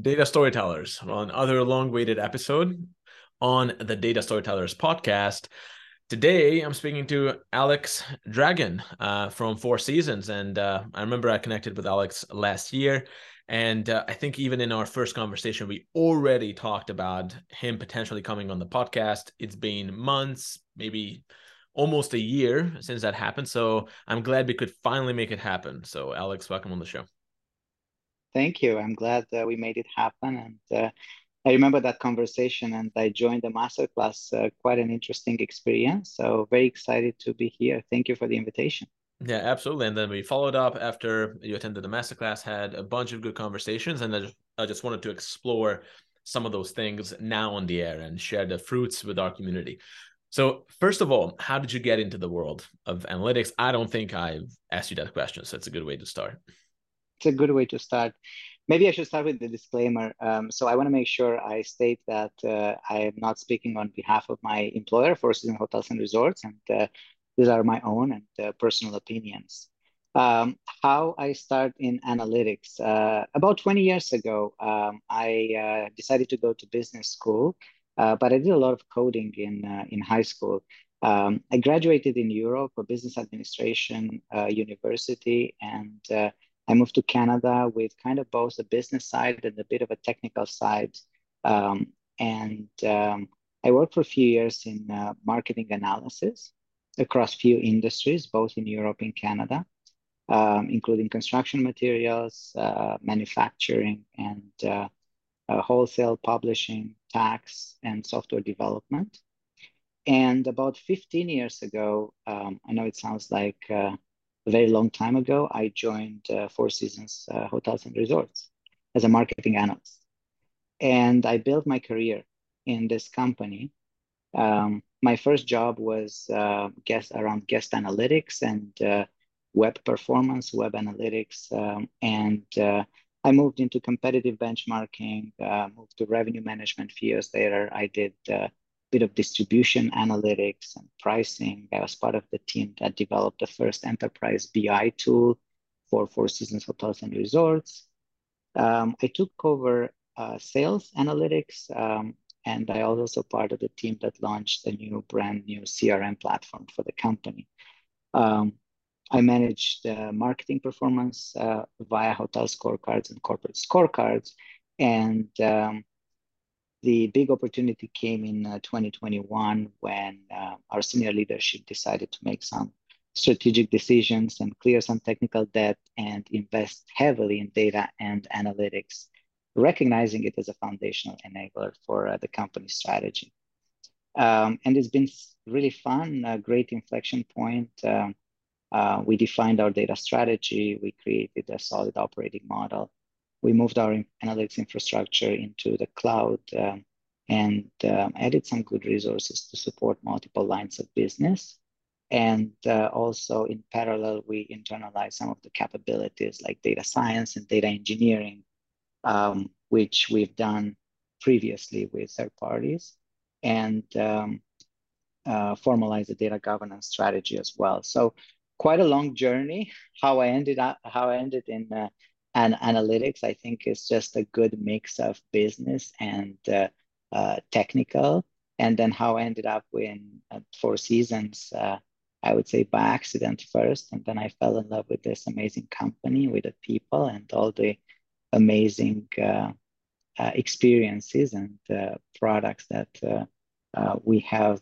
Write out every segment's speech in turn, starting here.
Data Storytellers, on another long-awaited episode on the Data Storytellers podcast. Today, I'm speaking to Alex Dragan uh, from Four Seasons, and uh, I remember I connected with Alex last year, and uh, I think even in our first conversation, we already talked about him potentially coming on the podcast. It's been months, maybe almost a year since that happened, so I'm glad we could finally make it happen. So, Alex, welcome on the show. Thank you. I'm glad that we made it happen. And uh, I remember that conversation and I joined the masterclass. Uh, quite an interesting experience. So, very excited to be here. Thank you for the invitation. Yeah, absolutely. And then we followed up after you attended the masterclass, had a bunch of good conversations. And I just, I just wanted to explore some of those things now on the air and share the fruits with our community. So, first of all, how did you get into the world of analytics? I don't think I've asked you that question. So, it's a good way to start it's a good way to start. Maybe I should start with the disclaimer. Um, so I want to make sure I state that uh, I am not speaking on behalf of my employer, Four Seasons Hotels and Resorts, and uh, these are my own and uh, personal opinions. Um, how I start in analytics. Uh, about 20 years ago, um, I uh, decided to go to business school, uh, but I did a lot of coding in, in high school. Um, I graduated in Europe, a business administration university, and I moved to Canada with kind of both a business side and a bit of a technical side. Um, and um, I worked for a few years in uh, marketing analysis across few industries, both in Europe and Canada, um, including construction materials, uh, manufacturing, and uh, uh wholesale publishing, tax, and software development. And about 15 years ago, um, I know it sounds like uh, a very long time ago, I joined uh, Four Seasons uh, Hotels and Resorts as a marketing analyst. And I built my career in this company. Um, my first job was uh, guest around guest analytics and uh, web performance, web analytics. Um, and uh, I moved into competitive benchmarking, uh, moved to revenue management few years later. I did bit of distribution analytics and pricing. I was part of the team that developed the first enterprise BI tool for Four Seasons Hotels and Resorts. Um, I took over uh, sales analytics, um, and I was also part of the team that launched a new brand new CRM platform for the company. Um, I managed uh, marketing performance uh, via hotel scorecards and corporate scorecards, and um, the big opportunity came in uh, 2021 when uh, our senior leadership decided to make some strategic decisions and clear some technical debt and invest heavily in data and analytics, recognizing it as a foundational enabler for uh, the company's strategy. Um, and it's been really fun, a great inflection point. Um, uh, we defined our data strategy, we created a solid operating model, we moved our analytics infrastructure into the cloud um, and um, added some good resources to support multiple lines of business. And uh, also in parallel, we internalized some of the capabilities like data science and data engineering, um, which we've done previously with third parties, and um, uh, formalize the data governance strategy as well. So quite a long journey. How I ended up, how I ended in uh, and analytics i think is just a good mix of business and uh, uh, technical. And then how i ended up in uh, four seasons uh, i would say by accident first. And then i fell in love with this amazing company with the people and all the amazing uh, uh, experiences and products that we have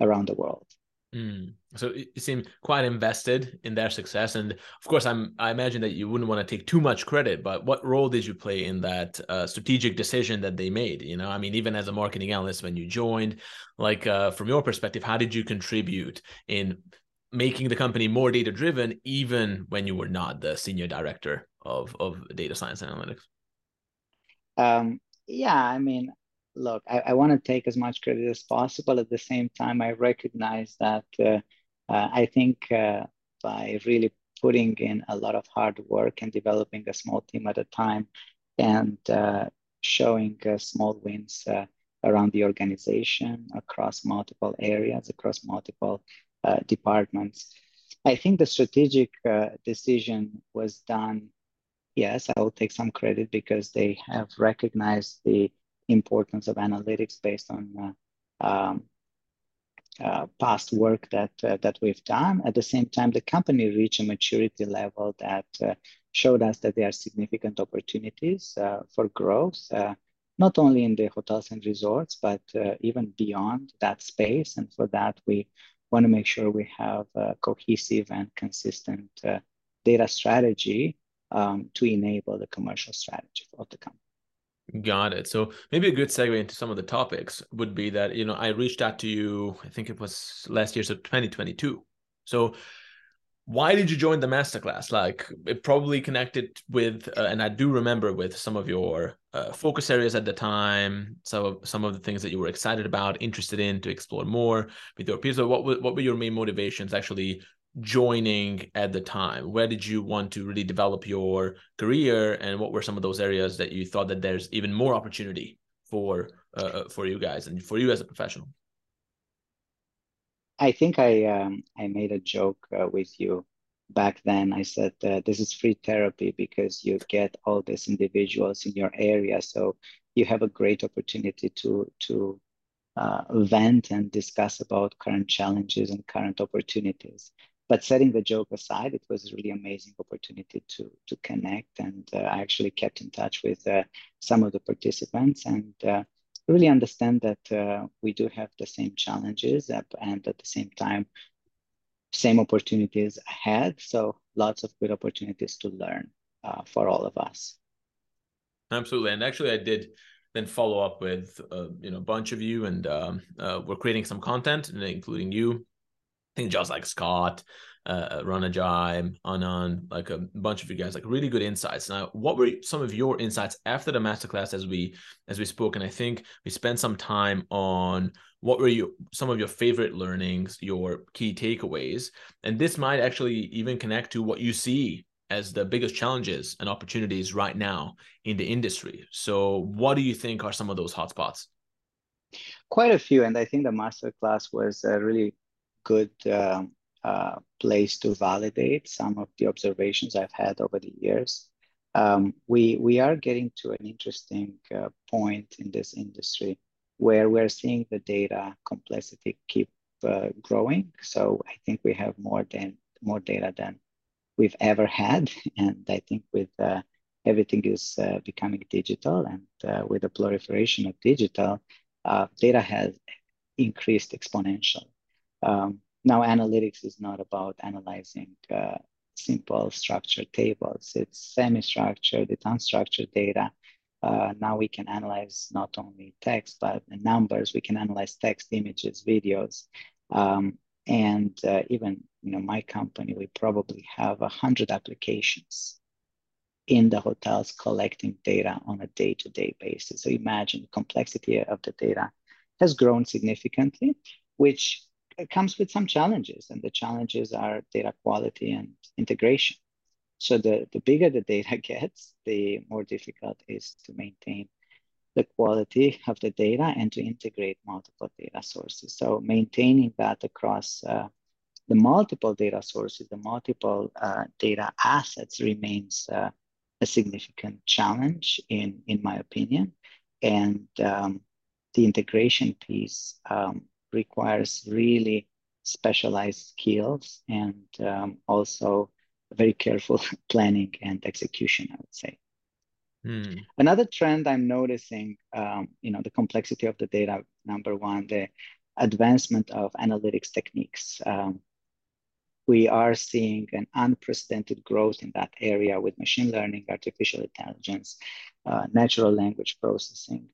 around the world. Mm. So you seem quite invested in their success, and of course, I'm I imagine that you wouldn't want to take too much credit. But what role did you play in that uh, strategic decision that they made? You know, I mean, even as a marketing analyst when you joined, like uh, from your perspective, how did you contribute in making the company more data driven, even when you were not the senior director of of data science analytics? Um, yeah, I mean, look, I, I want to take as much credit as possible. At the same time, I recognize that uh, I think uh, by really putting in a lot of hard work and developing a small team at a time and uh, showing uh, small wins uh, around the organization across multiple areas, across multiple departments. I think the strategic decision was done yes, I will take some credit because they have recognized the importance of analytics based on uh, past work that uh, that we've done. At the same time, the company reached a maturity level that uh, showed us that there are significant opportunities uh, for growth, uh, not only in the hotels and resorts, but even beyond that space. And for that, we want to make sure we have a cohesive and consistent data strategy um, to enable the commercial strategy of the company. Got it. So maybe a good segue into some of the topics would be that, you know, I reached out to you, I think it was last year, so 2022. So why did you join the masterclass? Like it probably connected with, uh, and I do remember with some of your uh, focus areas at the time, so some of the things that you were excited about, interested in to explore more with your peers. So what, what were your main motivations actually joining at the time? Where did you want to really develop your career and what were some of those areas that you thought that there's even more opportunity for uh, uh, for you guys and for you as a professional? I think i um, i made a joke uh, with you back then. I said uh, this is free therapy because you get all these individuals in your area. So you have a great opportunity to to uh, vent and discuss about current challenges and current opportunities but setting the joke aside, it was a really amazing opportunity to to connect, and uh, I actually kept in touch with uh, some of the participants. And uh, really understand that uh, we do have the same challenges and at the same time, same opportunities ahead. So lots of good opportunities to learn uh, for all of us. Absolutely, and actually, I did then follow up with uh, you know a bunch of you, and um, we're creating some content, including you think just like Scott, uh, Ranajai, Anand, like a bunch of you guys, like really good insights. Now, what were some of your insights after the masterclass as we as we spoke? And I think we spent some time on what were you some of your favorite learnings, your key takeaways, and this might actually even connect to what you see as the biggest challenges and opportunities right now in the industry. So, what do you think are some of those hotspots? Quite a few, and I think the masterclass was uh, really good um, uh, place to validate some of the observations I've had over the years. Um, we, we are getting to an interesting uh, point in this industry where we're seeing the data complexity keep uh, growing. So I think we have more than more data than we've ever had, and I think with uh, everything is uh, becoming digital, and uh, with the proliferation of digital, data has increased exponentially. Um, now, analytics is not about analyzing uh, simple structured tables. It's semi-structured, it's unstructured data. Uh, now we can analyze not only text, but numbers. We can analyze text, images, videos. Um, and uh, even you know, my company, we probably have a hundred applications in the hotels collecting data on a day-to-day basis. So imagine the complexity of the data has grown significantly, which it comes with some challenges, and the challenges are data quality and integration. So the, the bigger the data gets, the more difficult it is to maintain the quality of the data and to integrate multiple data sources. So maintaining that across uh, the multiple data sources, the multiple uh, data assets remains uh, a significant challenge in, in my opinion. And um, the integration piece um, requires really specialized skills and um, also very careful planning and execution, I would say. Hmm. Another trend I'm noticing, um, you know, the complexity of the data, number one, the advancement of analytics techniques. Um, we are seeing an unprecedented growth in that area with machine learning, artificial intelligence, uh, natural language processing,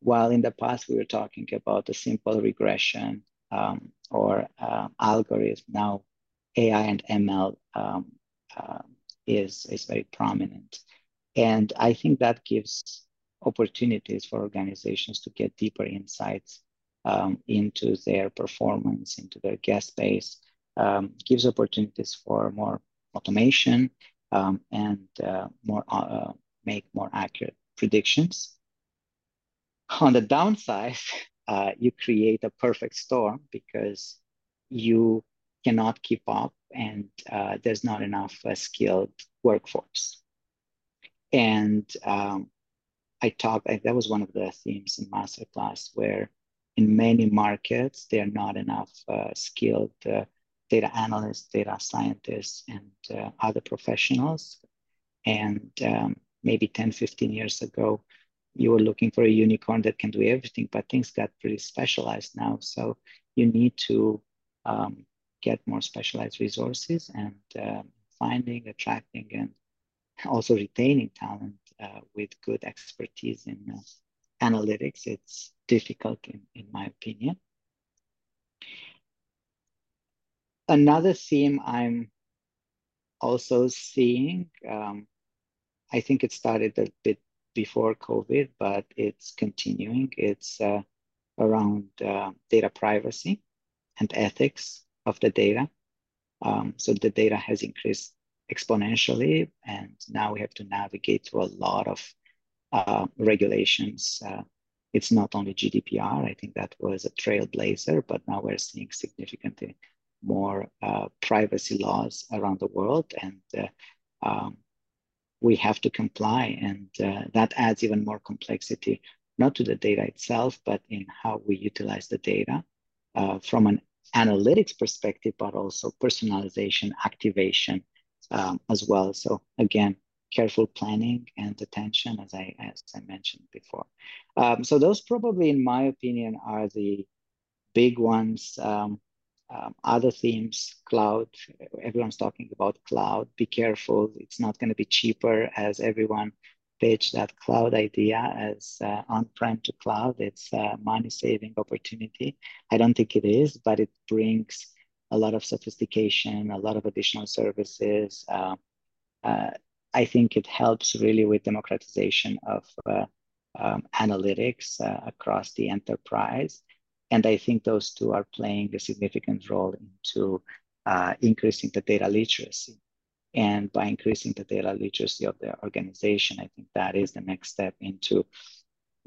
while in the past we were talking about a simple regression um, or uh, algorithm, now AI and ML um, uh, is, is very prominent. And I think that gives opportunities for organizations to get deeper insights um, into their performance, into their guest base, um, gives opportunities for more automation um, and uh, more uh, make more accurate predictions. On the downside, uh, you create a perfect storm because you cannot keep up and uh, there's not enough uh, skilled workforce. And um, I talked, that was one of the themes in masterclass where in many markets, there are not enough uh, skilled uh, data analysts, data scientists, and uh, other professionals. And um, maybe 10, 15 years ago, you were looking for a unicorn that can do everything, but things got pretty specialized now. So you need to um, get more specialized resources and uh, finding, attracting, and also retaining talent uh, with good expertise in uh, analytics. It's difficult, in, in my opinion. Another theme I'm also seeing, um, I think it started a bit before COVID, but it's continuing. It's uh, around uh, data privacy and ethics of the data. Um, so the data has increased exponentially, and now we have to navigate through a lot of uh, regulations. Uh, it's not only GDPR. I think that was a trailblazer, but now we're seeing significantly more uh, privacy laws around the world, and uh, um, we have to comply. And uh, that adds even more complexity, not to the data itself, but in how we utilize the data uh, from an analytics perspective, but also personalization, activation um, as well. So again, careful planning and attention, as I as I mentioned before. Um, so those probably, in my opinion, are the big ones. Um, um, other themes, cloud. Everyone's talking about cloud. Be careful; it's not going to be cheaper as everyone pitched that cloud idea as uh, on-prem to cloud. It's a money-saving opportunity. I don't think it is, but it brings a lot of sophistication, a lot of additional services. Uh, uh, I think it helps really with democratization of uh, um, analytics uh, across the enterprise. And I think those two are playing a significant role into uh, increasing the data literacy. And by increasing the data literacy of the organization, I think that is the next step into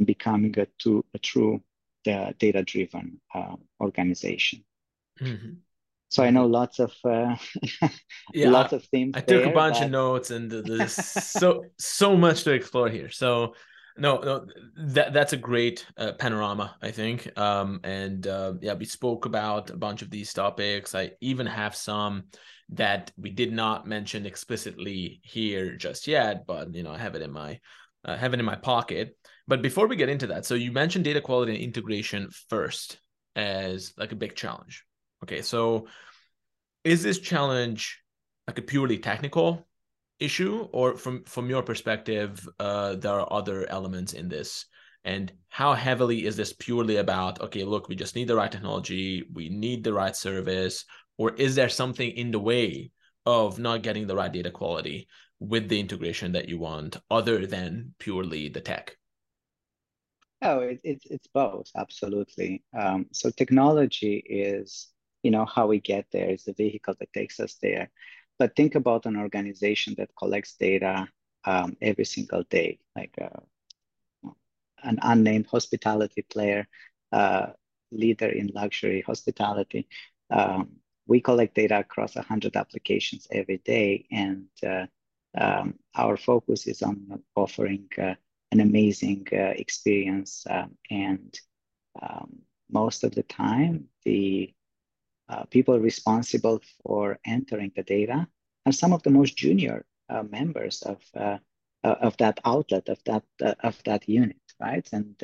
becoming a, to, a true data-driven uh, organization. Mm-hmm. So I know lots of uh, yeah, lots of themes. I took a bunch but... of notes, and there's so so much to explore here. So no, no, that that's a great uh, panorama, I think. Um, and uh, yeah, we spoke about a bunch of these topics. I even have some that we did not mention explicitly here just yet, but you know, I have it in my uh, have it in my pocket. But before we get into that, so you mentioned data quality and integration first as like a big challenge. Okay, so is this challenge like a purely technical issue, or from from your perspective, uh, there are other elements in this? And how heavily is this purely about okay, look, we just need the right technology, we need the right service, or is there something in the way of not getting the right data quality with the integration that you want, other than purely the tech? Oh, it, it, it's both, absolutely. Um, so technology is you know how we get there is the vehicle that takes us there but think about an organization that collects data um, every single day like uh, an unnamed hospitality player uh, leader in luxury hospitality. Um, we collect data across 100 applications every day and uh, um, our focus is on offering uh, an amazing uh, experience um, and um, most of the time the uh, people responsible for entering the data are some of the most junior uh, members of uh, uh of that outlet of that uh, of that unit, right? And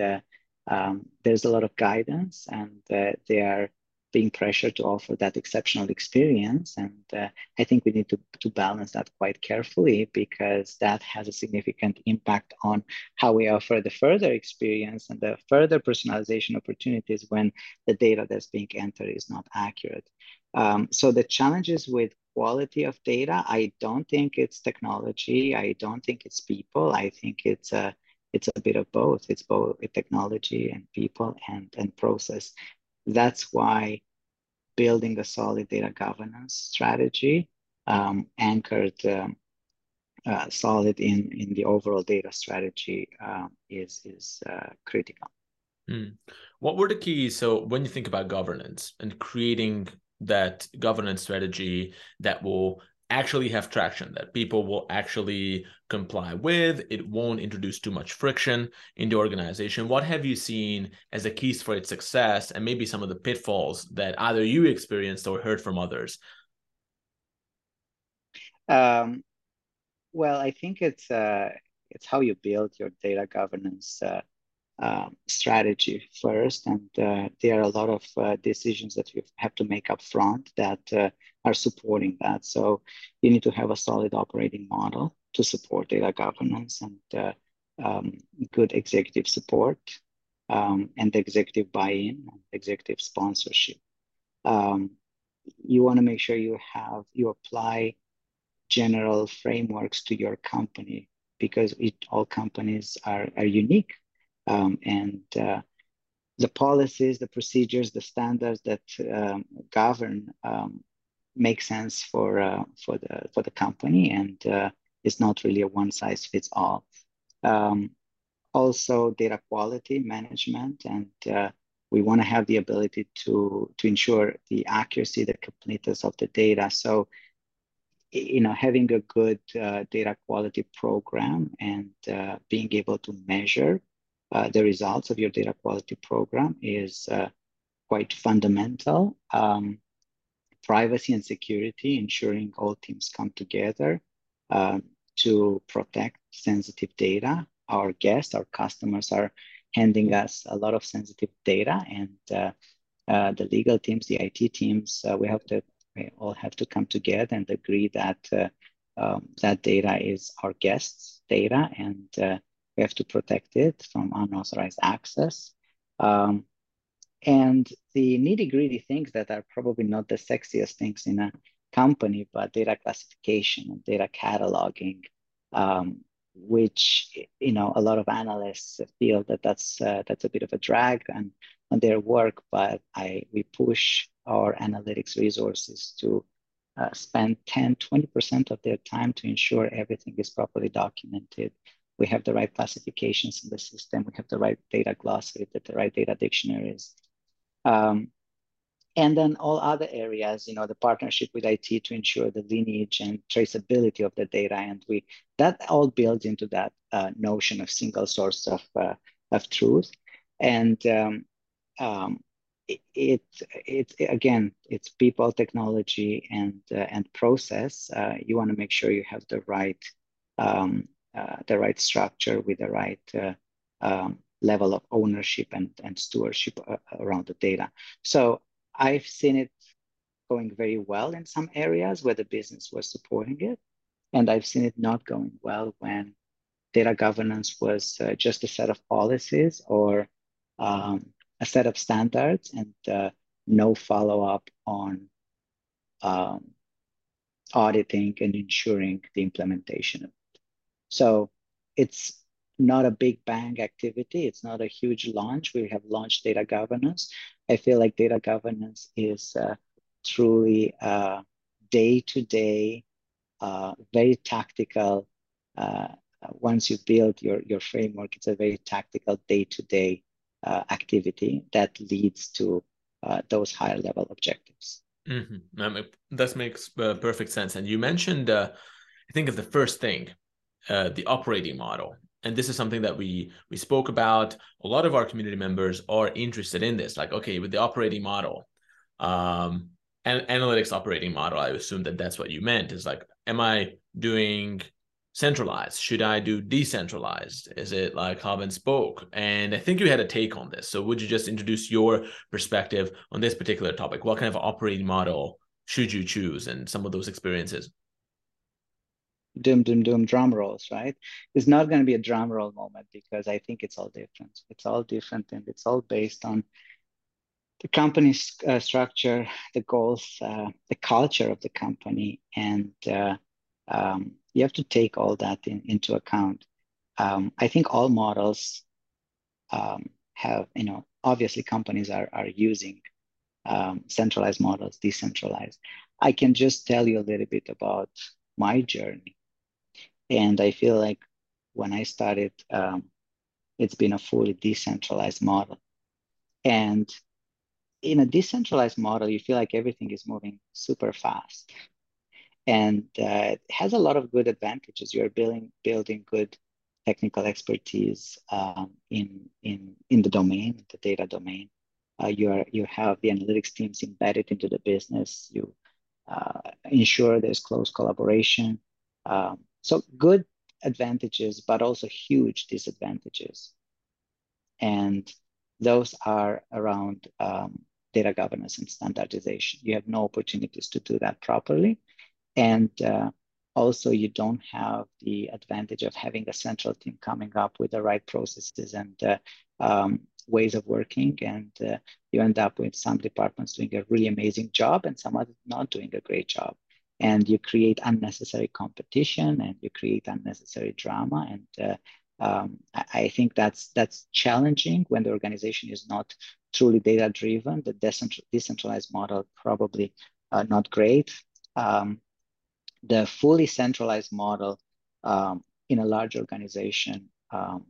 um, there's a lot of guidance, and they are being pressured to offer that exceptional experience. And uh, I think we need to, to balance that quite carefully because that has a significant impact on how we offer the further experience and the further personalization opportunities when the data that's being entered is not accurate. Um, so the challenges with quality of data, I don't think it's technology. I don't think it's people. I think it's a it's a bit of both. It's both technology and people and and process that's why building a solid data governance strategy um, anchored um, uh, solid in, in the overall data strategy um, is, is uh, critical. Mm. What were the keys? So when you think about governance and creating that governance strategy that will actually have traction that people will actually comply with. It won't introduce too much friction in the organization. What have you seen as the keys for its success and maybe some of the pitfalls that either you experienced or heard from others? Um, well i think it's uh, it's how you build your data governance uh, um, strategy first, and uh, there are a lot of uh, decisions that you have to make up front that uh, are supporting that. So you need to have a solid operating model to support data governance and uh, um, good executive support um, and executive buy-in and executive sponsorship. Um, you want to make sure you have you apply general frameworks to your company because it, all companies are, are unique um, and uh, the policies, the procedures, the standards that um, govern um, make sense for uh, for the for the company, and uh, it's not really a one size fits all. Um, also, data quality management, and uh, we want to have the ability to to ensure the accuracy, the completeness of the data. So you know having a good uh, data quality program and uh, being able to measure uh, the results of your data quality program is quite fundamental. Um, privacy and security, ensuring all teams come together um, to protect sensitive data. Our guests, our customers are handing us a lot of sensitive data, and uh, uh the legal teams, the IT teams, uh, we have to we all have to come together and agree that um, that data is our guests' data, and we have to protect it from unauthorized access. Um, and the nitty gritty things that are probably not the sexiest things in a company, but data classification data cataloging, um, which you know a lot of analysts feel that that's uh, that's a bit of a drag on, on their work. But I we push our analytics resources to uh, spend 10, 20% of their time to ensure everything is properly documented we have the right classifications in the system, we have the right data glossary, the right data dictionaries. Um, and then all other areas, you know, the partnership with IT to ensure the lineage and traceability of the data. And we that all builds into that uh, notion of single source of, uh, of truth. And um, um, it, it, it, again, it's people, technology, and, uh, and process. Uh, you want to make sure you have the right um, uh, the right structure with the right uh, um, level of ownership and, and stewardship uh, around the data. So I've seen it going very well in some areas where the business was supporting it. And I've seen it not going well when data governance was uh, just a set of policies or um, a set of standards and uh, no follow up on um, auditing and ensuring the implementation of it. so it's not a big bang activity. It's not a huge launch. We have launched data governance. I feel like data governance is uh, truly day to day, very tactical. Uh, once you build your, your framework, it's a very tactical day to day activity that leads to uh, those higher level objectives. Mm-hmm. That makes uh, perfect sense. And you mentioned, uh, I think, of the first thing uh, the operating model and this is something that we we spoke about. A lot of our community members are interested in this like okay with the operating model um and analytics operating model i assume that that's what you meant. Is like am i doing centralized? Should i do decentralized? Is it like hub and spoke? And i think you had a take on this. So would you just introduce your perspective on this particular topic? What kind of operating model should you choose and some of those experiences doom, doom, doom drum rolls, right? It's not going to be a drum roll moment because I think it's all different. It's all different and it's all based on the company's uh, structure, the goals, uh, the culture of the company, and uh, um, you have to take all that in, into account. Um, I think all models um, have, you know, obviously companies are, are using um, centralized models, decentralized. I can just tell you a little bit about my journey. And I feel like when I started, um, it's been a fully decentralized model. And in a decentralized model, you feel like everything is moving super fast. and uh, it has a lot of good advantages. You're building building good technical expertise um, in in in the domain, the data domain. Uh, you are you have the analytics teams embedded into the business. You uh, ensure there's close collaboration. Um, so good advantages, but also huge disadvantages. And those are around um, data governance and standardization. You have no opportunities to do that properly. And uh, also, you don't have the advantage of having a central team coming up with the right processes and uh, um, ways of working. And uh, you end up with some departments doing a really amazing job and some others not doing a great job. And you create unnecessary competition and you create unnecessary drama. And uh, um, I, think that's that's challenging when the organization is not truly data driven. The decentralized model probably uh, not great. Um, the fully centralized model um, in a large organization, um,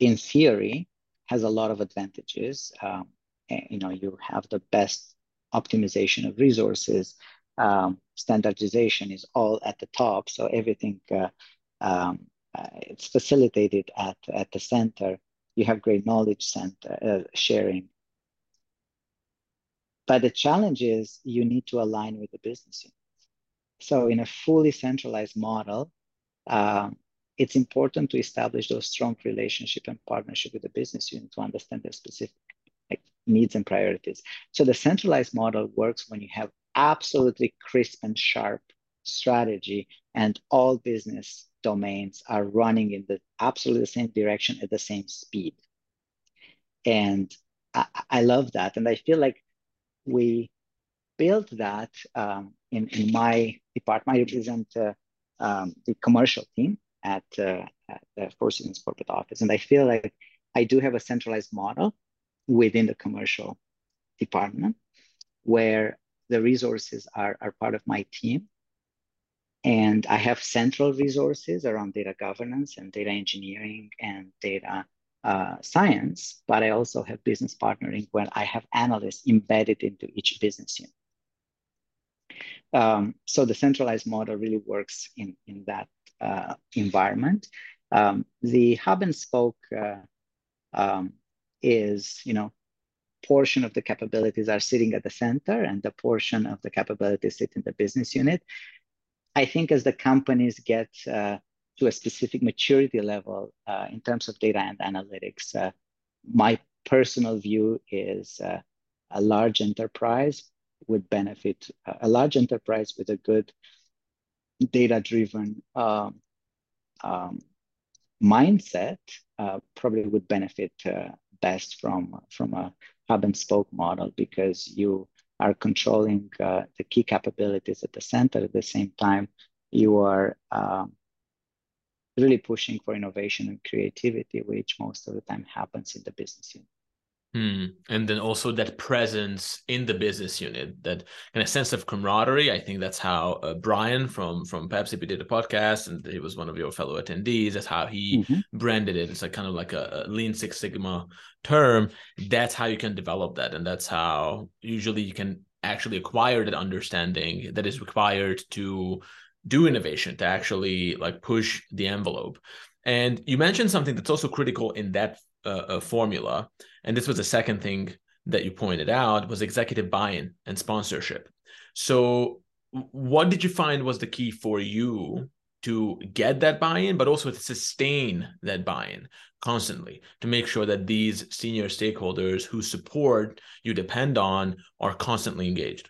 in theory, has a lot of advantages. Um, you know, you have the best optimization of resources. Um, standardization is all at the top, so everything uh, um, uh, it's facilitated at at the center. You have great knowledge center uh, sharing. But the challenge is you need to align with the business unit. So in a fully centralized model, um, it's important to establish those strong relationship and partnership with the business unit to understand their specific needs and priorities. So the centralized model works when you have absolutely crisp and sharp strategy and all business domains are running in the absolutely same direction at the same speed. And I, I love that. And I feel like we built that um, in, in my department. I represent uh, um, the commercial team at, uh, at the Four Seasons corporate office. And I feel like I do have a centralized model within the commercial department where the resources are, are part of my team. And I have central resources around data governance and data engineering and data uh, science, but I also have business partnering where I have analysts embedded into each business unit. Um, so the centralized model really works in, in that uh, environment. Um, the hub and spoke uh, um, is, you know, portion of the capabilities are sitting at the center and the portion of the capabilities sit in the business unit. I think as the companies get uh, to a specific maturity level uh, in terms of data and analytics, uh, my personal view is uh, a large enterprise would benefit a large enterprise with a good data-driven um, um, mindset uh, probably would benefit uh, best from from a hub and spoke model because you are controlling uh, the key capabilities at the center. At the same time, you are um, really pushing for innovation and creativity, which most of the time happens in the business unit. Hmm. And then also that presence in the business unit, that kind of sense of camaraderie. I think that's how uh, Brian from from Pepsi did a podcast, and he was one of your fellow attendees. That's how he mm-hmm. branded it. It's like kind of like a, a, Lean Six Sigma term. That's how you can develop that, and that's how usually you can actually acquire that understanding that is required to do innovation, to actually like push the envelope. And you mentioned something that's also critical in that uh, uh, formula, and this was the second thing that you pointed out was executive buy-in and sponsorship. So, what did you find was the key for you to get that buy-in, but also to sustain that buy-in constantly to make sure that these senior stakeholders who support you depend on are constantly engaged?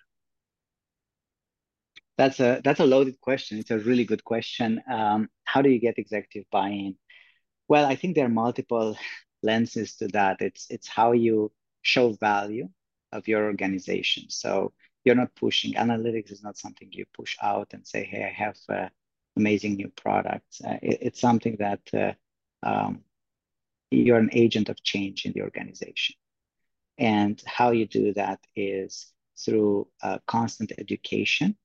That's a that's a loaded question. It's a really good question. Um, how do you get executive buy-in? Well, I think there are multiple lenses to that. It's it's how you show value of your organization. So you're not pushing analytics is not something you push out and say, hey, I have uh, amazing new products. Uh, it, it's something that uh, um, you're an agent of change in the organization. And how you do that is through uh, constant education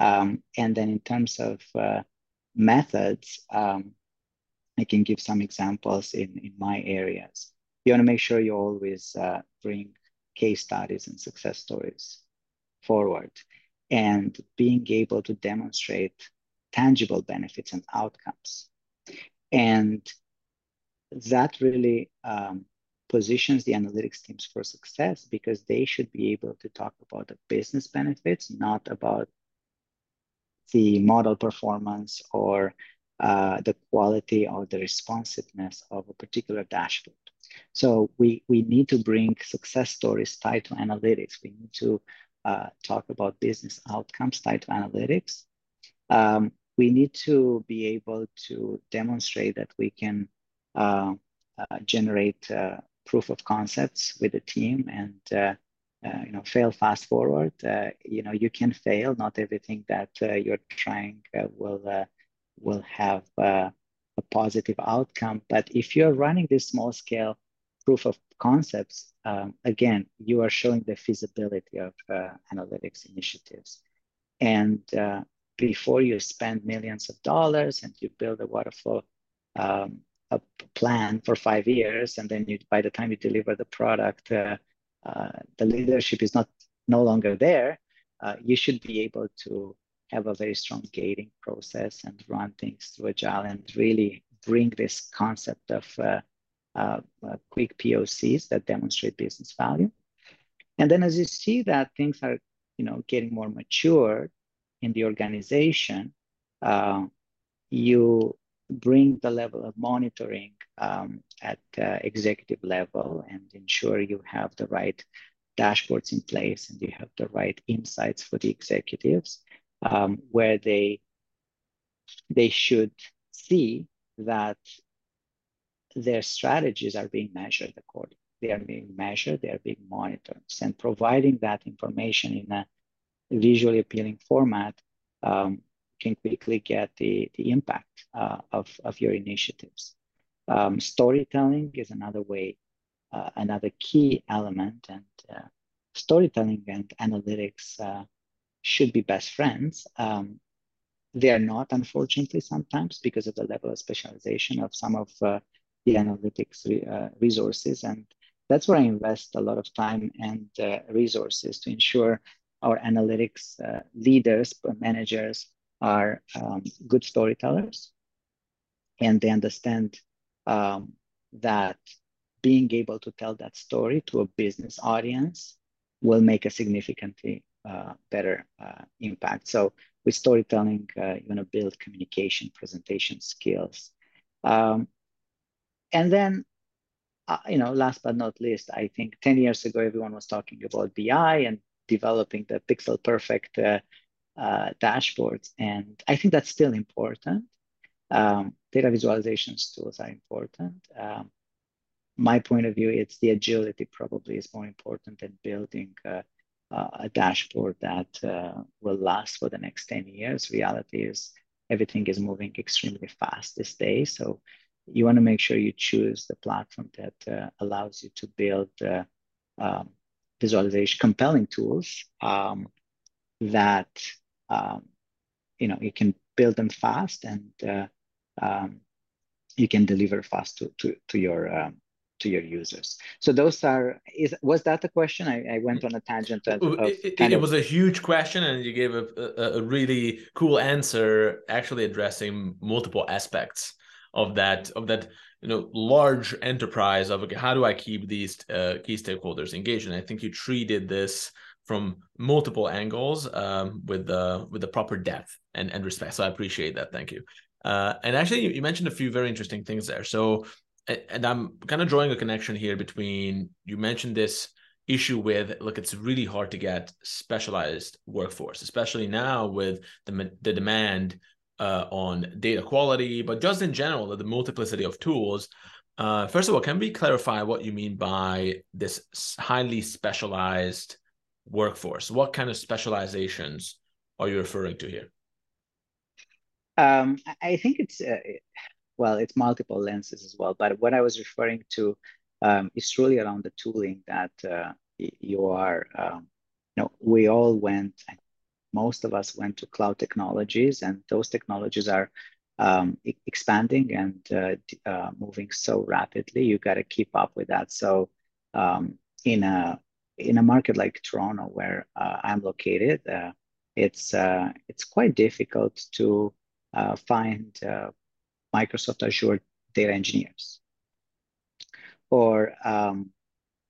um, and then in terms of uh, methods, um, I can give some examples in, in my areas. You want to make sure you always uh, bring case studies and success stories forward. and being able to demonstrate tangible benefits and outcomes. And that really um, positions the analytics teams for success because they should be able to talk about the business benefits, not about the model performance or uh, the quality or the responsiveness of a particular dashboard. So we, we need to bring success stories tied to analytics. We need to uh, talk about business outcomes tied to analytics. Um, we need to be able to demonstrate that we can uh, uh, generate uh, proof of concepts with the team and you know fail fast forward. you know you can fail. Not everything that you're trying will will have a positive outcome. But if you're running this small scale proof of concepts, um, again, you are showing the feasibility of uh, analytics initiatives. And uh, before you spend millions of dollars and you build a waterfall um, a plan for five years, and then you, by the time you deliver the product, uh, uh the leadership is not no longer there. Uh, you should be able to have a very strong gating process and run things through agile and really bring this concept of uh, uh, uh, quick POCs that demonstrate business value. And then as you see that things are, you know, getting more mature in the organization, uh, you bring the level of monitoring um, at uh, executive level and ensure you have the right dashboards in place and you have the right insights for the executives um, where they they should see that their strategies are being measured accordingly. They are being measured, they are being monitored, and providing that information in a visually appealing format um, can quickly get the, the impact uh, of, of your initiatives. Um, storytelling is another way, uh, another key element, and uh, storytelling and analytics uh, should be best friends. Um, they are not, unfortunately, sometimes because of the level of specialization of some of uh, the analytics re uh, resources. And that's where I invest a lot of time and uh, resources to ensure our analytics uh, leaders, managers are um, good storytellers and they understand um, that being able to tell that story to a business audience will make a significantly uh, better uh, impact. So with storytelling, uh, you want to build communication, presentation skills. Um, and then, uh, you know, last but not least, I think 10 years ago, everyone was talking about BI and developing the pixel perfect uh, uh, dashboards. And I think that's still important. Um, data visualizations tools are important. Um, my point of view, it's the agility probably is more important than building uh, a dashboard that uh, will last for the next 10 years. Reality is everything is moving extremely fast this day. So you want to make sure you choose the platform that uh, allows you to build uh, um, visualization compelling tools um, that um, you know you can build them fast and you can deliver fast to to, to your to your users. So those are is was that the question? I, I went on a tangent. Of, of it, it, it was a huge question, and you gave a, a, a really cool answer, actually addressing multiple aspects of that of that you know large enterprise of okay how do i keep these uh, key stakeholders engaged and i think you treated this from multiple angles um, with the with the proper depth and, and respect so i appreciate that thank you uh, and actually you, you mentioned a few very interesting things there so and i'm kind of drawing a connection here between you mentioned this issue with look it's really hard to get specialized workforce especially now with the, the demand uh, on data quality, but just in general, the multiplicity of tools. Uh, first of all, can we clarify what you mean by this highly specialized workforce? What kind of specializations are you referring to here? Um, I think it's uh, well, it's multiple lenses as well. But what I was referring to um, is truly around the tooling that uh, you are. Um, you know, we all went most of us went to cloud technologies, and those technologies are um, expanding and uh, uh, moving so rapidly. You got to keep up with that. So um, in a in a market like Toronto, where uh, I'm located, uh, it's uh, it's quite difficult to find Microsoft Azure data engineers or um,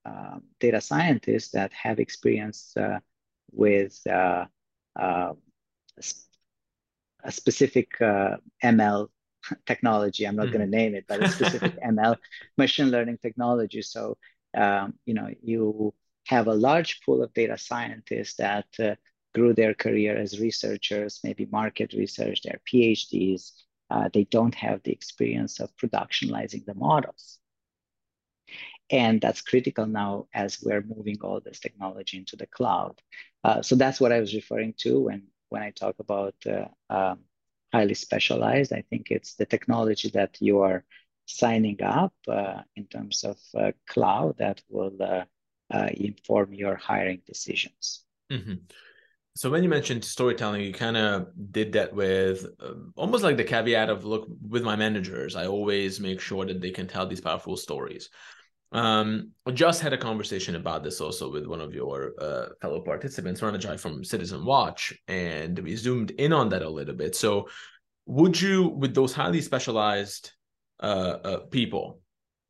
uh, data scientists that have experience uh, with uh, uh, a specific ML technology. I'm not mm. going to name it, but a specific ML machine learning technology. So um, you know you have a large pool of data scientists that grew their career as researchers, maybe market research, their PhDs. Uh, they don't have the experience of productionalizing the models. And that's critical now as we're moving all this technology into the cloud. Uh, so that's what I was referring to when, when I talk about uh, um, highly specialized. I think it's the technology that you are signing up uh, in terms of uh, cloud that will inform your hiring decisions. Mm-hmm. So when you mentioned storytelling, you kind of did that with uh, almost like the caveat of look with my managers, I always make sure that they can tell these powerful stories. Um, I just had a conversation about this also with one of your uh, fellow participants, Ranajai from Citizen Watch, and we zoomed in on that a little bit. So, would you, with those highly specialized uh, uh people,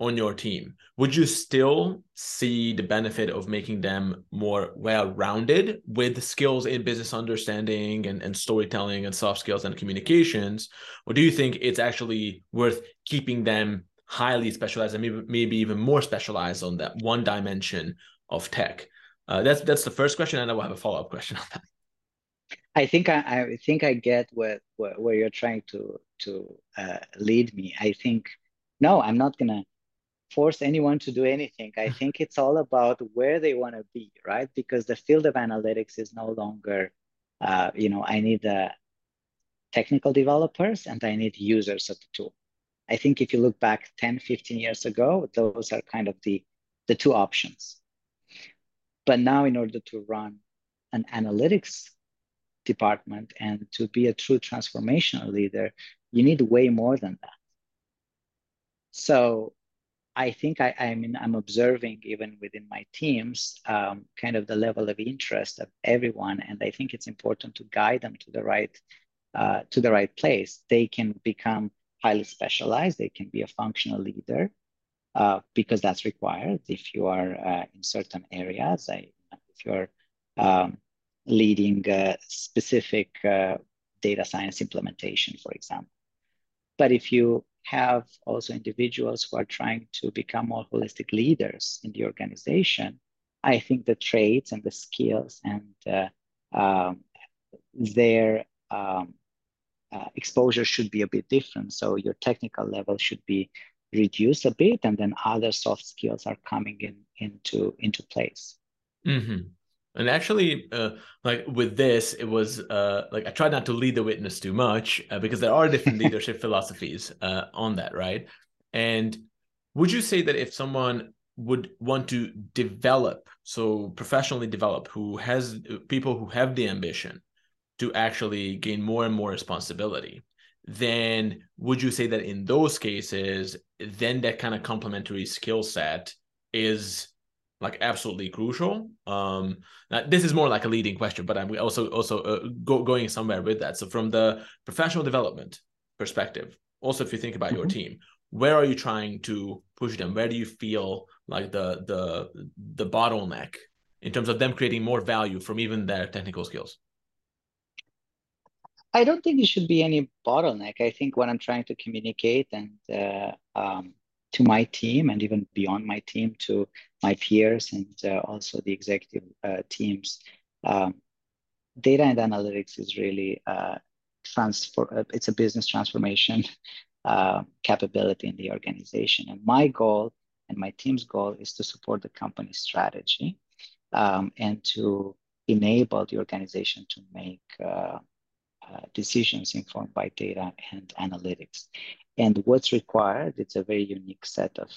on your team, would you still see the benefit of making them more well-rounded with skills in business understanding and, and storytelling and soft skills and communications? Or do you think it's actually worth keeping them highly specialized and maybe, maybe even more specialized on that one dimension of tech? Uh, that's that's the first question, and I will have a follow-up question on that. I think I, I think I get where, where, where you're trying to to uh, lead me. I think no, I'm not gonna force anyone to do anything. I think it's all about where they want to be, right? Because the field of analytics is no longer, uh, you know, I need the technical developers and I need users of the tool. I think if you look back 10, 15 years ago, those are kind of the, the two options. But now, in order to run an analytics department and to be a true transformational leader, you need way more than that. So I think I, I mean I'm observing even within my teams um, kind of the level of interest of everyone, and I think it's important to guide them to the right uh, to the right place. They can become highly specialized. They can be a functional leader uh, because that's required if you are uh, in certain areas. I, if you're um, leading a specific uh, data science implementation, for example. But if you have also individuals who are trying to become more holistic leaders in the organization, I think the traits and the skills and uh, um, their um, uh, exposure should be a bit different. So your technical level should be reduced a bit, and then other soft skills are coming in into into place. Mm-hmm. And actually, uh, like with this, it was uh, like I tried not to lead the witness too much uh, because there are different leadership philosophies uh, on that, right? And would you say that if someone would want to develop, so professionally develop, who has people who have the ambition to actually gain more and more responsibility, then would you say that in those cases, then that kind of complementary skill set is like absolutely crucial. Um, this is more like a leading question, but I'm also also uh, go, going somewhere with that. So from the professional development perspective, also if you think about mm-hmm. your team, where are you trying to push them? Where do you feel like the the the bottleneck in terms of them creating more value from even their technical skills? I don't think it should be any bottleneck. I think what I'm trying to communicate and uh, um, to my team and even beyond my team to my peers and uh, also the executive uh, teams. Um, data and analytics is really uh, transfer. Uh, it's a business transformation uh, capability in the organization, and my goal and my team's goal is to support the company strategy um, and to enable the organization to make uh, decisions informed by data and analytics. And what's required, it's a very unique set of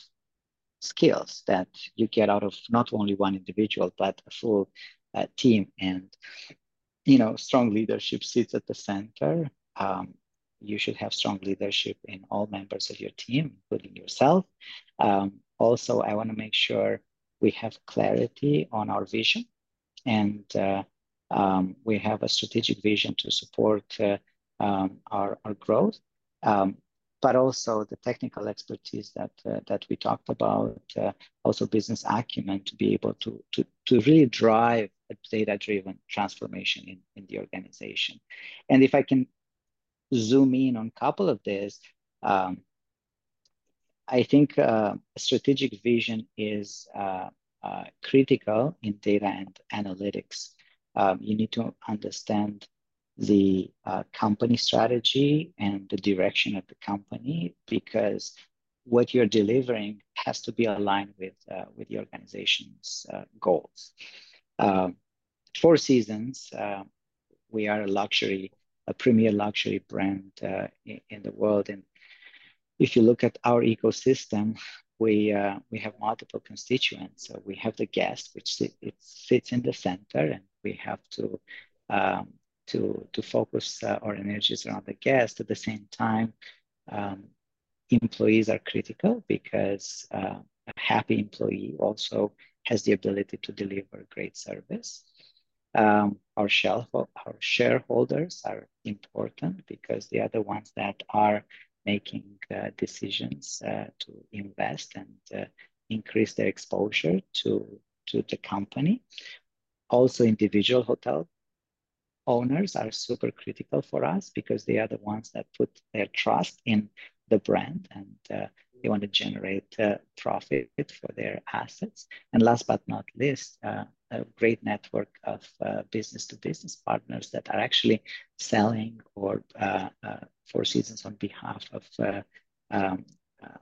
skills that you get out of not only one individual, but a full uh, team. And, you know, strong leadership sits at the center. Um, you should have strong leadership in all members of your team, including yourself. Um, also, I want to make sure we have clarity on our vision and uh, Um, we have a strategic vision to support uh, um, our, our growth, um, but also the technical expertise that uh, that we talked about, uh, also business acumen to be able to to to really drive a data-driven transformation in, in the organization. And if I can zoom in on a couple of this, um, I think uh, strategic vision is uh, uh, critical in data and analytics. Um, you need to understand the uh, company strategy and the direction of the company because what you're delivering has to be aligned with uh, with the organization's uh, goals. Um, Four Seasons, we are a luxury, a premier luxury brand in, in the world, and if you look at our ecosystem, we uh, we have multiple constituents. So we have the guest, which sit, it sits in the center, and we have to um, to to focus uh, our energies around the guest. At the same time, um, employees are critical because uh, a happy employee also has the ability to deliver great service. Um, our, shelf, our shareholders are important because they are the ones that are making uh, decisions uh, to invest and uh, increase their exposure to, to the company. Also, individual hotel owners are super critical for us because they are the ones that put their trust in the brand and uh, they want to generate uh, profit for their assets. And last but not least, uh, a great network of business to business partners that are actually selling or Four Seasons on behalf of, uh, um, uh,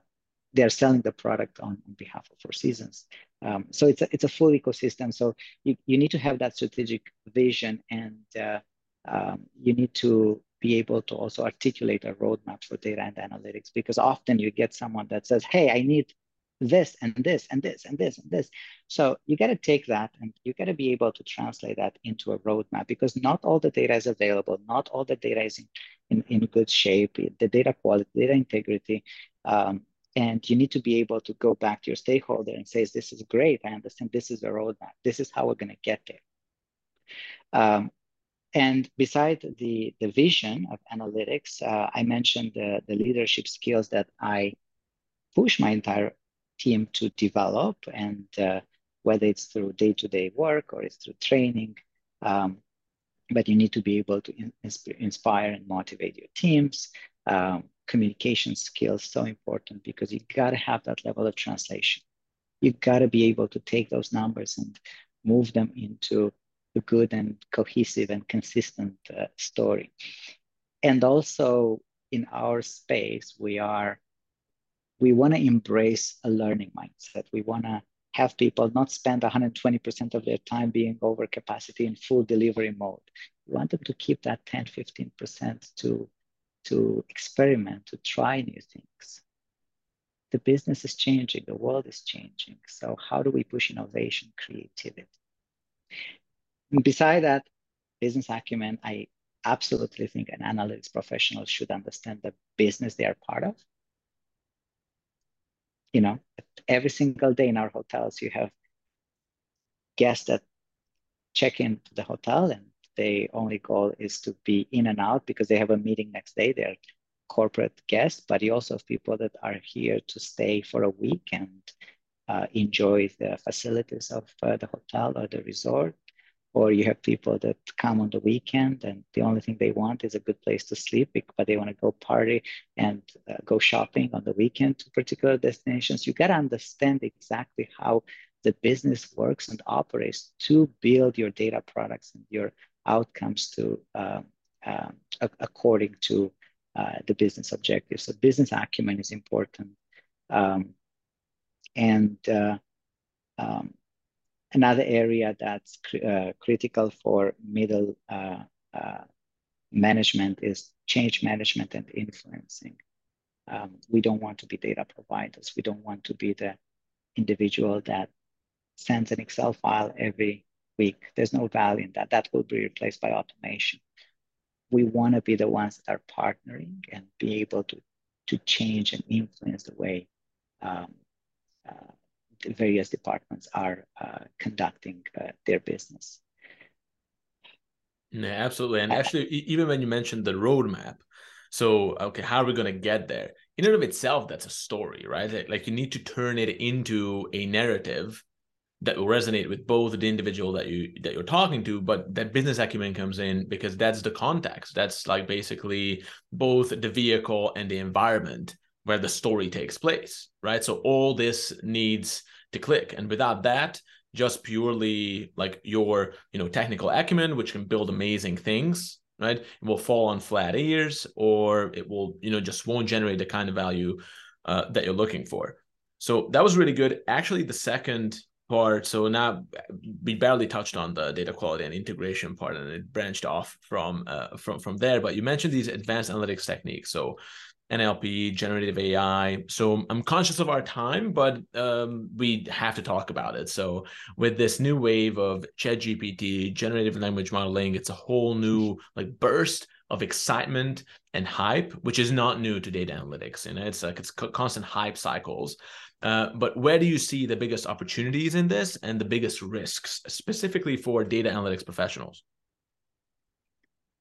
they're selling the product on, on behalf of Four Seasons. Um, so it's a, it's a full ecosystem. So you, you need to have that strategic vision and uh, um, you need to be able to also articulate a roadmap for data and analytics because often you get someone that says, hey, I need this and this and this and this and this. So you got to take that and you got to be able to translate that into a roadmap because not all the data is available. Not all the data is in, in, in good shape. The data quality, data integrity, um, and you need to be able to go back to your stakeholder and say, this is great. I understand this is the roadmap. This is how we're going to get there. Um, and beside the, the vision of analytics, uh, I mentioned the, the leadership skills that I push my entire team to develop and uh, whether it's through day-to-day work or it's through training um, but you need to be able to in inspire and motivate your teams um, communication skills so important because you got to have that level of translation you got to be able to take those numbers and move them into a good and cohesive and consistent uh, story and also in our space we are we want to embrace a learning mindset. We want to have people not spend 120% of their time being over capacity in full delivery mode. We want them to keep that 10, 15% to, to experiment, to try new things. The business is changing, the world is changing. So how do we push innovation, creativity? And beside that, business acumen, I absolutely think an analytics professional should understand the business they are part of you know, every single day in our hotels, you have guests that check into the hotel and their only goal is to be in and out because they have a meeting next day. They're corporate guests, but you also have people that are here to stay for a week and uh, enjoy the facilities of uh, the hotel or the resort or you have people that come on the weekend and the only thing they want is a good place to sleep but they want to go party and uh, go shopping on the weekend to particular destinations you got to understand exactly how the business works and operates to build your data products and your outcomes to um, um, according to uh, the business objectives so business acumen is important um, and uh, um, Another area that's cr uh, critical for middle uh, uh, management is change management and influencing. Um, we don't want to be data providers. We don't want to be the individual that sends an Excel file every week. There's no value in that. That will be replaced by automation. We want to be the ones that are partnering and be able to, to change and influence the way um, uh, various departments are uh, conducting uh, their business. Yeah, absolutely. And actually, even when you mentioned the roadmap, so okay, how are we going to get there? In and of itself, that's a story, right? Like you need to turn it into a narrative that will resonate with both the individual that you that you're talking to but that business acumen comes in because that's the context. That's like basically both the vehicle and the environment where the story takes place right? So all this needs to click. And without that just purely like your you know technical acumen which can build amazing things right it will fall on flat ears or it will you know just won't generate the kind of value uh, that you're looking for. So that was really good. Actually the second part. So now we barely touched on the data quality and integration part, and it branched off from uh, from from there. But you mentioned these advanced analytics techniques, so NLP, generative AI. So I'm conscious of our time, but um, we have to talk about it. So with this new wave of ChatGPT, generative language modeling, it's a whole new like burst of excitement and hype, which is not new to data analytics. You know, it's like it's constant hype cycles. Uh, but where do you see the biggest opportunities in this and the biggest risks, specifically for data analytics professionals?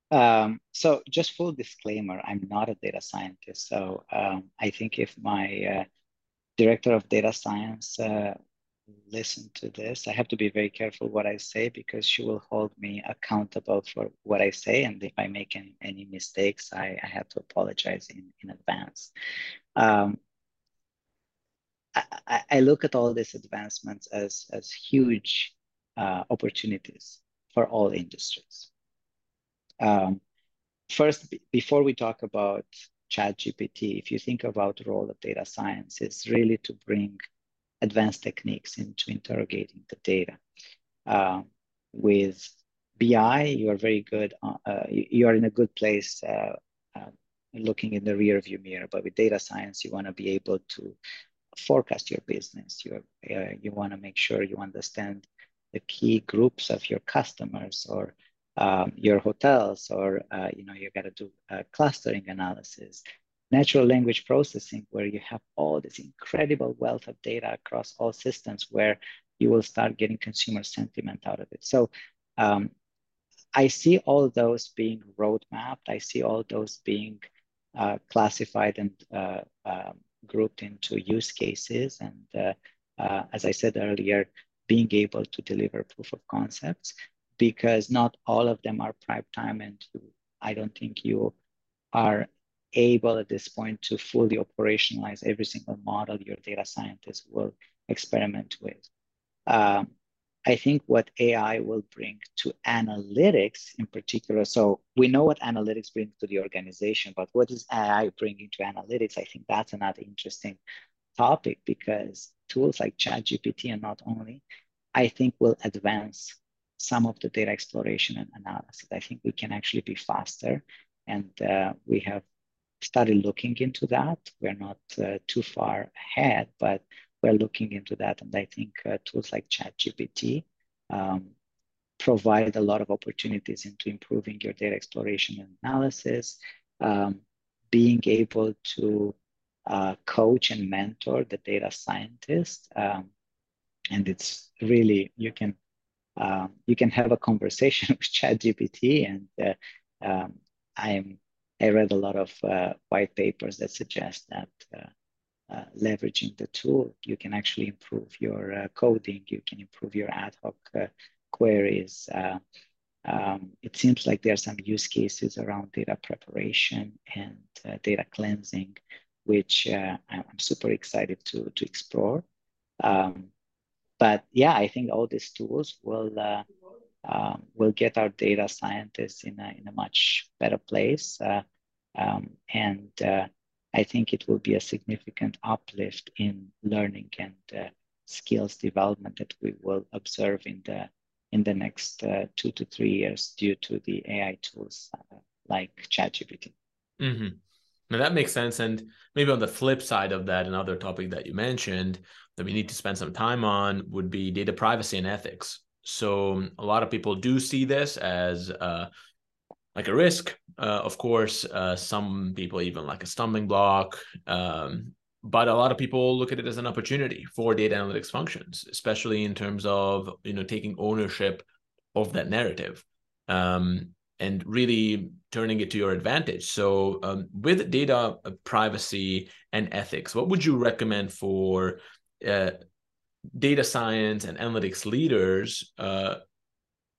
Um, so just full disclaimer, I'm not a data scientist. So um, I think if my uh, director of data science uh, listen to this, I have to be very careful what I say because she will hold me accountable for what I say. And if I make any, any mistakes, I, I have to apologize in, in advance. Um, I, I, look at all these advancements as, as huge uh, opportunities for all industries. Um, first, before we talk about ChatGPT, if you think about the role of data science, it's really to bring advanced techniques into interrogating the data. Uh, with BI, you are very good. Uh, you are in a good place uh, uh, looking in the rear view mirror. But with data science, you want to be able to forecast your business. You uh, you want to make sure you understand the key groups of your customers or um, your hotels, or uh, you know you got to do clustering analysis, natural language processing, where you have all this incredible wealth of data across all systems, where you will start getting consumer sentiment out of it. So. Um, I see all those being roadmapped. I see all those being uh, classified and uh, um, grouped into use cases. And uh, uh, as I said earlier, being able to deliver proof of concepts because not all of them are prime time and I don't think you are able at this point to fully operationalize every single model your data scientists will experiment with. Um, I think what AI will bring to analytics in particular. So we know what analytics brings to the organization, but what is AI bringing to analytics? I think that's another interesting topic because tools like ChatGPT and not only, I think will advance some of the data exploration and analysis. I think we can actually be faster, and uh, we have started looking into that. We're not uh, too far ahead, but we're looking into that. And I think uh, tools like ChatGPT um, provide a lot of opportunities into improving your data exploration and analysis, um, being able to uh, coach and mentor the data scientist. Um, and it's really, you can um, you can have a conversation with ChatGPT and uh, um, I'm I read a lot of uh, white papers that suggest that uh, uh, leveraging the tool, you can actually improve your uh, coding, you can improve your ad hoc uh, queries. Uh, um, it seems like there are some use cases around data preparation and uh, data cleansing, which I'm super excited to, to explore. Um, but yeah, I think all these tools will um, will get our data scientists in a, in a much better place. Um, and I think it will be a significant uplift in learning and uh, skills development that we will observe in the in the next uh, two to three years due to the AI tools uh, like ChatGPT. Mm-hmm. Now that makes sense. And maybe on the flip side of that, another topic that you mentioned that we need to spend some time on would be data privacy and ethics. So a lot of people do see this as uh, like a risk. Uh, of course, uh, some people even like a stumbling block. Um, but a lot of people look at it as an opportunity for data analytics functions, especially in terms of you know taking ownership of that narrative. Um, and really turning it to your advantage. So, um, with data uh, privacy and ethics, what would you recommend for uh, data science and analytics leaders uh,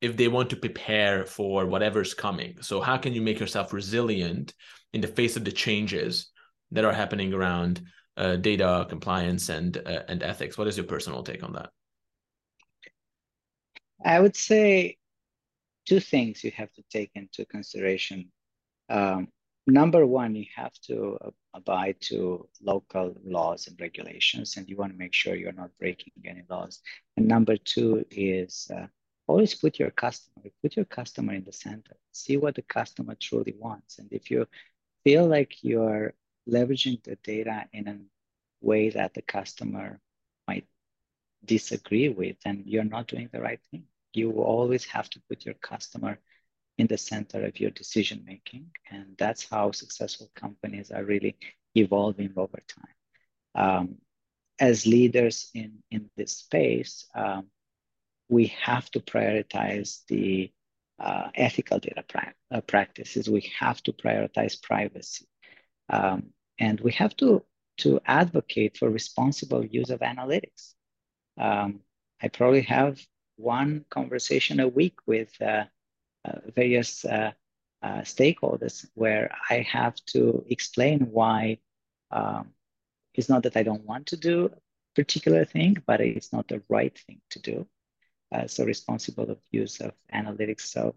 if they want to prepare for whatever's coming? So, how can you make yourself resilient in the face of the changes that are happening around uh, data compliance and uh, and ethics? What is your personal take on that? I would say two things you have to take into consideration. Um, number one, you have to abide to local laws and regulations, and you want to make sure you're not breaking any laws. And number two is uh, always put your customer, put your customer in the center. See what the customer truly wants, and if you feel like you're leveraging the data in a way that the customer might disagree with, then you're not doing the right thing you always have to put your customer in the center of your decision making. And that's how successful companies are really evolving over time. Um, as leaders in, in this space, um, we have to prioritize the uh, ethical data pra- uh, practices. We have to prioritize privacy. Um, and we have to, to advocate for responsible use of analytics. Um, I probably have one conversation a week with uh, uh, various uh, stakeholders where I have to explain why um, it's not that I don't want to do a particular thing, but it's not the right thing to do. Uh, so responsible of use of analytics. So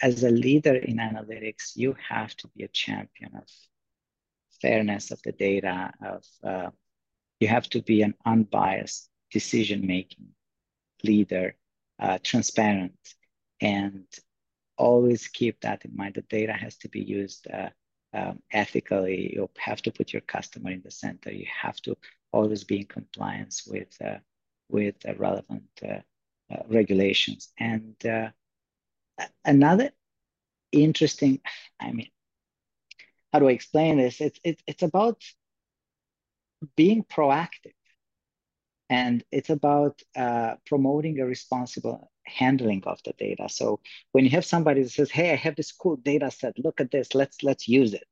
as a leader in analytics, you have to be a champion of fairness of the data, of uh, you have to be an unbiased decision-making leader uh, transparent, and always keep that in mind. The data has to be used uh, um, ethically. You have to put your customer in the center. You have to always be in compliance with uh, with relevant uh, regulations. And uh, another interesting, I mean, how do I explain this? It's it's it's about being proactive and it's about uh, promoting a responsible handling of the data. So when you have somebody that says, "Hey, I have this cool data set. Look at this. Let's let's use it,"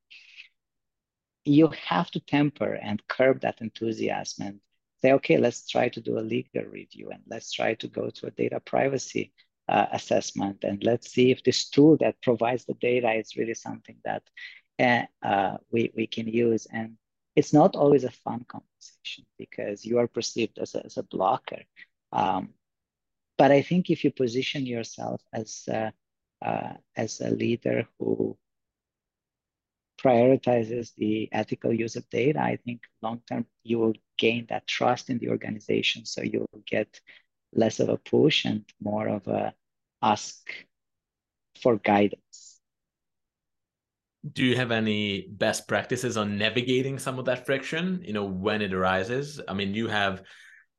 you have to temper and curb that enthusiasm and say, "Okay, let's try to do a legal review and let's try to go to a data privacy uh, assessment and let's see if this tool that provides the data is really something that uh, uh we we can use." And it's not always a fun conversation because you are perceived as a, as a blocker. Um, but I think if you position yourself as a, uh, as a leader who prioritizes the ethical use of data, I think long term you will gain that trust in the organization. So you will get less of a push and more of a ask for guidance do you have any best practices on navigating some of that friction you know when it arises i mean you have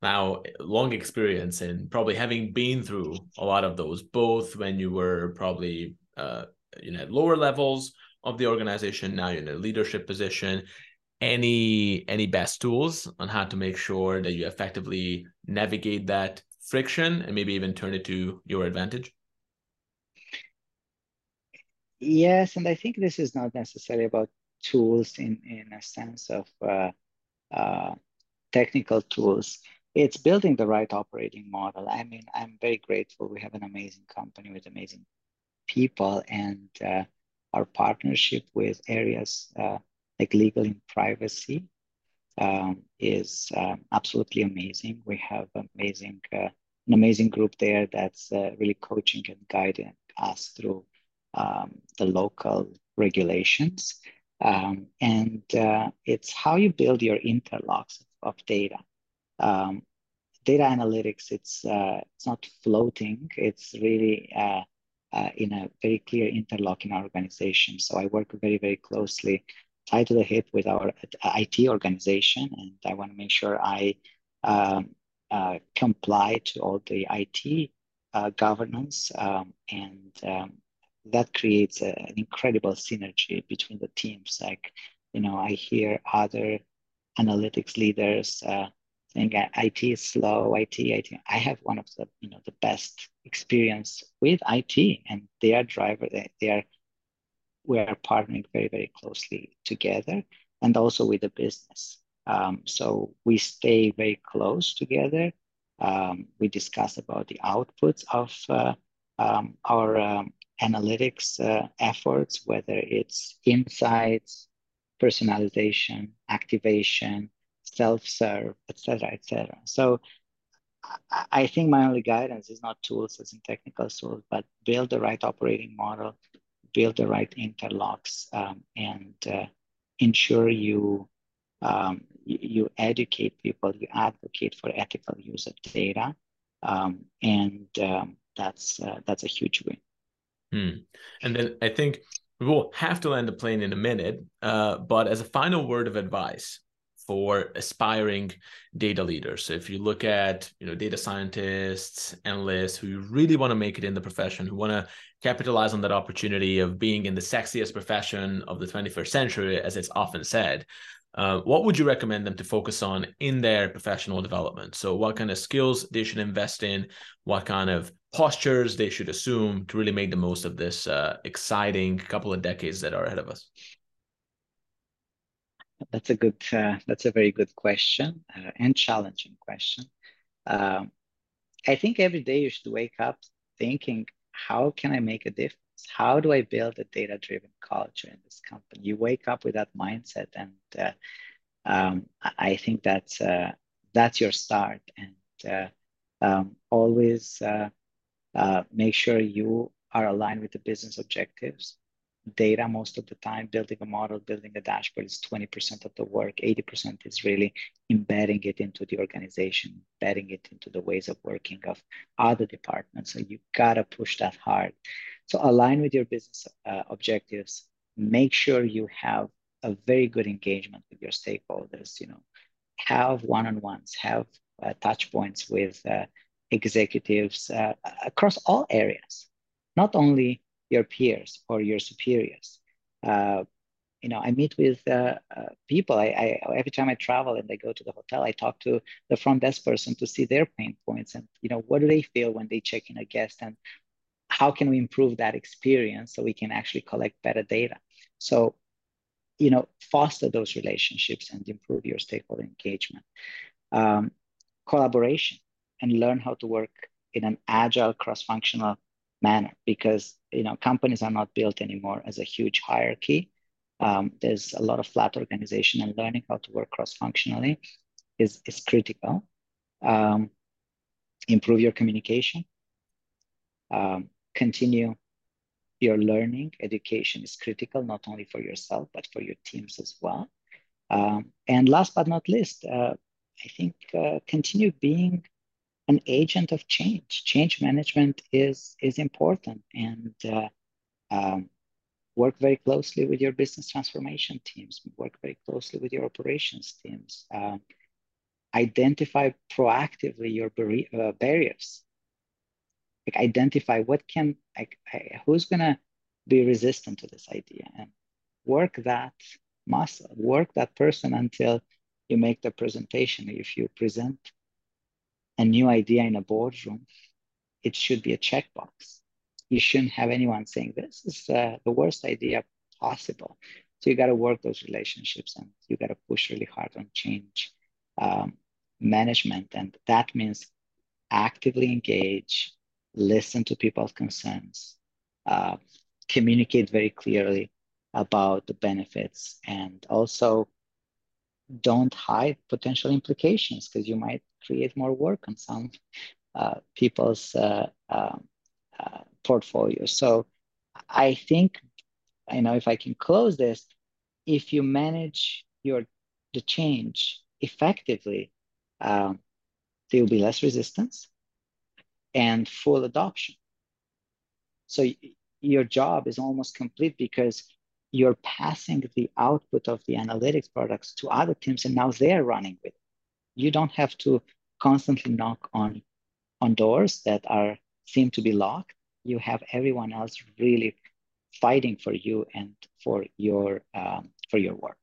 now long experience in probably having been through a lot of those both when you were probably uh, you know at lower levels of the organization now you're in a leadership position any any best tools on how to make sure that you effectively navigate that friction and maybe even turn it to your advantage Yes, and I think this is not necessarily about tools in, in a sense of uh, uh, technical tools. It's building the right operating model. I mean, I'm very grateful. We have an amazing company with amazing people, and uh, our partnership with areas uh, like legal and privacy um, is um, absolutely amazing. We have amazing uh, an amazing group there that's uh, really coaching and guiding us through um, the local regulations. Um, and uh, it's how you build your interlocks of data. Um, data analytics, it's, uh, it's not floating, it's really uh, uh in a very clear interlock in our organization. So I work very, very closely, tied to the hip with our IT organization, and I want to make sure I um, uh, comply to all the IT uh, governance um, and um, that creates a, an incredible synergy between the teams. Like, you know, I hear other analytics leaders uh, saying IT is slow, IT, IT. I have one of the you know the best experience with IT, and they are driver. They, they are we are partnering very very closely together, and also with the business. Um, so we stay very close together. Um, we discuss about the outputs of uh, um, our um, analytics uh, efforts, whether it's insights, personalization, activation, self-serve, etc., etc. So I think my only guidance is not tools as in technical tools, but build the right operating model, build the right interlocks, um, and uh, ensure you, um, you educate people, you advocate for ethical use of data, um, and um, that's uh, that's a huge win. Hmm. And then I think we will have to land the plane in a minute, uh, but as a final word of advice for aspiring data leaders. So if you look at you know data scientists, analysts who really want to make it in the profession, who want to capitalize on that opportunity of being in the sexiest profession of the 21st century, as it's often said, uh, what would you recommend them to focus on in their professional development? So, what kind of skills they should invest in, what kind of postures they should assume to really make the most of this uh, exciting couple of decades that are ahead of us? That's a good. Uh, that's a very good question uh, and challenging question. Um, I think every day you should wake up thinking, how can I make a difference? How do I build a data-driven culture in this company? You wake up with that mindset, and uh, um, I think that's uh, that's your start. And uh, um, always uh, make sure you are aligned with the business objectives data most of the time. Building a model, building a dashboard is 20% of the work. 80% is really embedding it into the organization, embedding it into the ways of working of other departments. So you gotta push that hard. So align with your business uh, objectives. Make sure you have a very good engagement with your stakeholders. You know, have one-on-ones, have uh, touch points with uh, executives uh, across all areas, not only your peers or your superiors. Uh, you know, I meet with uh, uh, people. I, I, every time I travel and I go to the hotel, I talk to the front desk person to see their pain points and you know what do they feel when they check in a guest and how can we improve that experience so we can actually collect better data. So, you know, foster those relationships and improve your stakeholder engagement, um, collaboration, and learn how to work in an agile, cross-functional manner because you know companies are not built anymore as a huge hierarchy. Um, there's a lot of flat organization and learning how to work cross-functionally is, is critical. Um, improve your communication. Um, continue your learning. Education is critical, not only for yourself, but for your teams as well. Um, and last but not least, uh, I think uh, continue being an agent of change. Change management is is important, and uh, um, work very closely with your business transformation teams. Work very closely with your operations teams. Um, identify proactively your bar- uh, barriers. Like identify what can like who's gonna be resistant to this idea and work that muscle, work that person until you make the presentation. If you present a new idea in a boardroom, it should be a checkbox. You shouldn't have anyone saying this is uh, the worst idea possible. So you got to work those relationships and you got to push really hard on change um, management. And that means actively engage, listen to people's concerns, uh, communicate very clearly about the benefits, and also don't hide potential implications because you might create more work on some uh, people's uh, um, uh, portfolios. So I think, you know, if I can close this, if you manage your the change effectively, um, there will be less resistance and full adoption. So your job is almost complete because you're passing the output of the analytics products to other teams and now they're running with it you don't have to constantly knock on on doors that are seem to be locked you have everyone else really fighting for you and for your um, for your work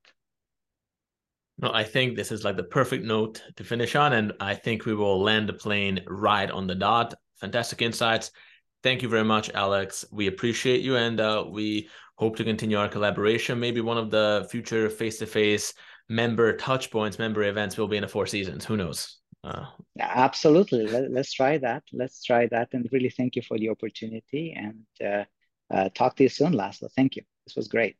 No, I think this is like the perfect note to finish on, and I think we will land the plane right on the dot. Fantastic insights. Thank you very much, Alex. We appreciate you, and uh, we hope to continue our collaboration. Maybe one of the future face-to-face member touch points, member events will be in the Four Seasons. Who knows? Uh, Absolutely. Let, us try that. Let's try that. And really thank you for the opportunity. And uh, uh, talk to you soon, Laszlo. Thank you. This was great.